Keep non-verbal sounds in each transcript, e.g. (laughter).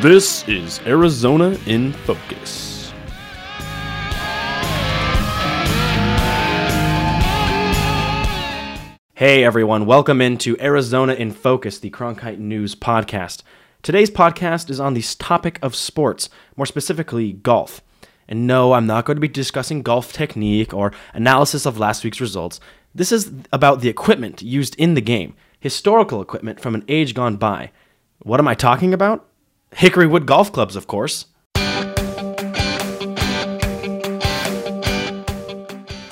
This is Arizona in Focus. Hey everyone, welcome into Arizona in Focus, the Cronkite News podcast. Today's podcast is on the topic of sports, more specifically golf. And no, I'm not going to be discussing golf technique or analysis of last week's results. This is about the equipment used in the game, historical equipment from an age gone by. What am I talking about? Hickory wood golf clubs, of course.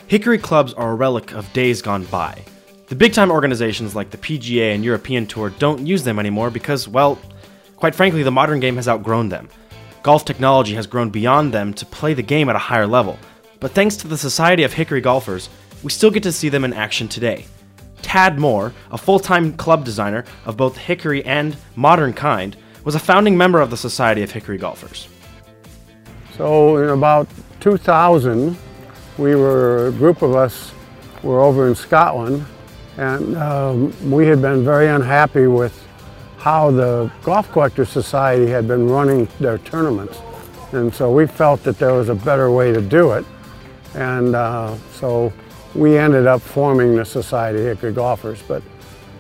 Hickory clubs are a relic of days gone by. The big time organizations like the PGA and European Tour don't use them anymore because, well, quite frankly, the modern game has outgrown them. Golf technology has grown beyond them to play the game at a higher level. But thanks to the Society of Hickory Golfers, we still get to see them in action today. Tad Moore, a full time club designer of both Hickory and modern kind, was a founding member of the Society of Hickory Golfers. So in about 2000, we were, a group of us were over in Scotland and um, we had been very unhappy with how the Golf Collectors Society had been running their tournaments. And so we felt that there was a better way to do it. And uh, so we ended up forming the Society of Hickory Golfers. But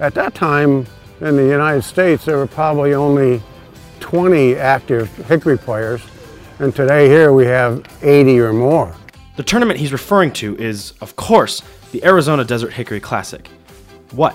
at that time in the United States, there were probably only 20 active Hickory players. And today here we have 80 or more. The tournament he's referring to is, of course, the Arizona Desert Hickory Classic. What?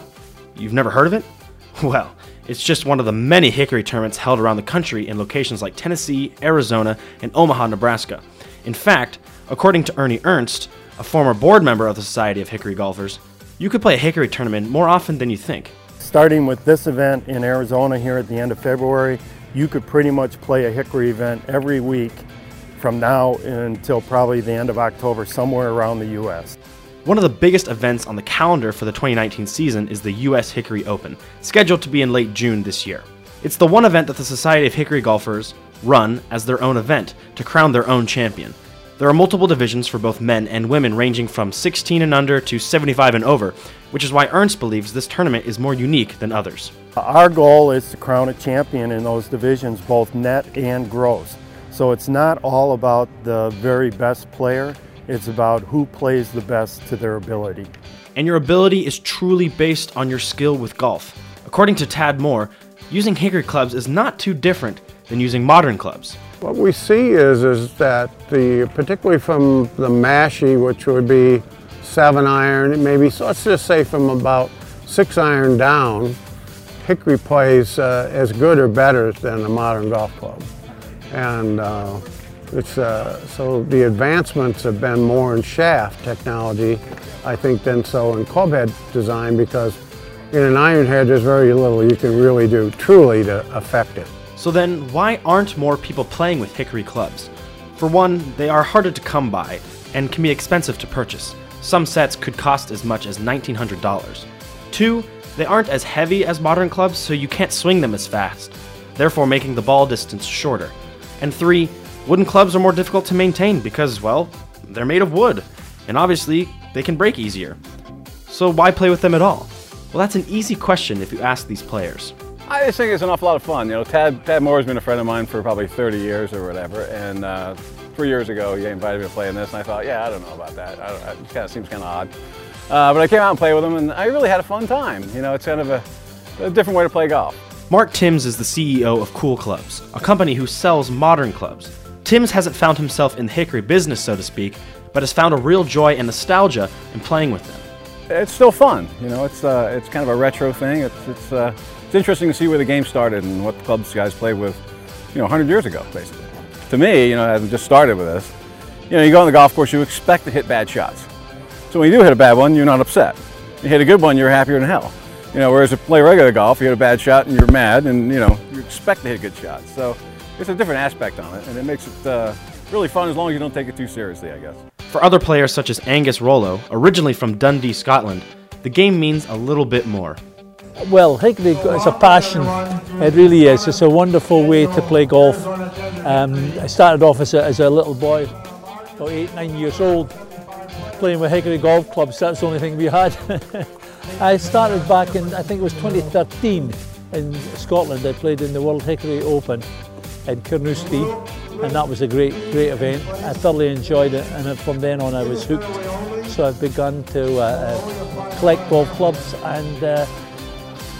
You've never heard of it? (laughs) Well, it's just one of the many hickory tournaments held around the country in locations like Tennessee, Arizona, and Omaha, Nebraska. In fact, according to Ernie Ernst, a former board member of the Society of Hickory Golfers, you could play a hickory tournament more often than you think. Starting with this event in Arizona here at the end of February, you could pretty much play a hickory event every week from now until probably the end of October, somewhere around the U.S. One of the biggest events on the calendar for the 2019 season is the US Hickory Open, scheduled to be in late June this year. It's the one event that the Society of Hickory Golfers run as their own event to crown their own champion. There are multiple divisions for both men and women, ranging from 16 and under to 75 and over, which is why Ernst believes this tournament is more unique than others. Our goal is to crown a champion in those divisions, both net and gross. So it's not all about the very best player, it's about who plays the best to their ability. And your ability is truly based on your skill with golf. According to Tad Moore, using hickory clubs is not too different than using modern clubs. What we see is, is that the, particularly from the Mashie, which would be seven iron, maybe, so let's just say from about six iron down, hickory plays uh, as good or better than a modern golf club. And uh, it's, uh, so the advancements have been more in shaft technology, I think, than so in clubhead design because in an iron head there's very little you can really do truly to affect it. So then, why aren't more people playing with hickory clubs? For one, they are harder to come by and can be expensive to purchase. Some sets could cost as much as $1,900. Two, they aren't as heavy as modern clubs, so you can't swing them as fast, therefore making the ball distance shorter. And three, Wooden clubs are more difficult to maintain because, well, they're made of wood, and obviously they can break easier. So why play with them at all? Well, that's an easy question if you ask these players. I just think it's an awful lot of fun. You know, Tad, Tad Moore has been a friend of mine for probably 30 years or whatever, and uh, three years ago he invited me to play in this, and I thought, yeah, I don't know about that. I it kind of seems kind of odd. Uh, but I came out and played with him, and I really had a fun time. You know, it's kind of a, a different way to play golf. Mark Timms is the CEO of Cool Clubs, a company who sells modern clubs. Timms hasn't found himself in the hickory business, so to speak, but has found a real joy and nostalgia in playing with them. It's still fun, you know. It's uh, it's kind of a retro thing. It's it's uh, it's interesting to see where the game started and what the clubs guys played with, you know, 100 years ago, basically. To me, you know, having just started with this, you know, you go on the golf course, you expect to hit bad shots. So when you do hit a bad one, you're not upset. You hit a good one, you're happier than hell. You know, whereas to play regular golf, you hit a bad shot and you're mad, and you know, you expect to hit a good shots. So it's a different aspect on it, and it makes it uh, really fun as long as you don't take it too seriously, I guess. For other players such as Angus Rollo, originally from Dundee, Scotland, the game means a little bit more. Well, Hickory it's a passion. It really is. It's a wonderful way to play golf. Um, I started off as a, as a little boy, about eight, nine years old, playing with Hickory golf clubs. That's the only thing we had. (laughs) I started back in, I think it was 2013 in Scotland. I played in the World Hickory Open in Carnoustie, and that was a great, great event. I thoroughly enjoyed it, and from then on I was hooked. So I've begun to uh, uh, collect golf clubs and uh,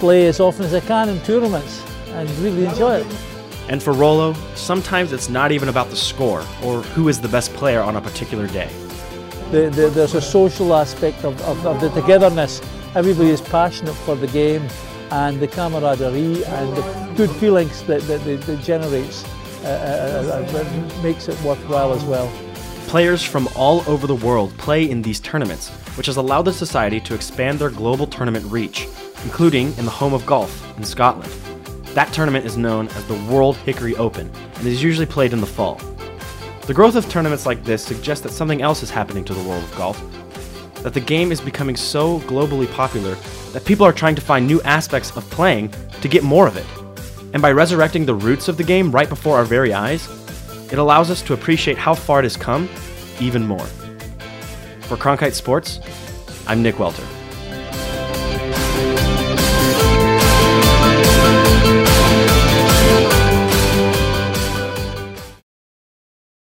play as often as I can in tournaments, and really enjoy it. And for Rollo, sometimes it's not even about the score or who is the best player on a particular day. The, the, there's a social aspect of, of, of the togetherness. Everybody is passionate for the game and the camaraderie and the good feelings that, that, that, that generates uh, uh, uh, makes it worthwhile as well. Players from all over the world play in these tournaments, which has allowed the Society to expand their global tournament reach, including in the home of golf in Scotland. That tournament is known as the World Hickory Open and is usually played in the fall. The growth of tournaments like this suggests that something else is happening to the world of golf. That the game is becoming so globally popular that people are trying to find new aspects of playing to get more of it. And by resurrecting the roots of the game right before our very eyes, it allows us to appreciate how far it has come even more. For Cronkite Sports, I'm Nick Welter.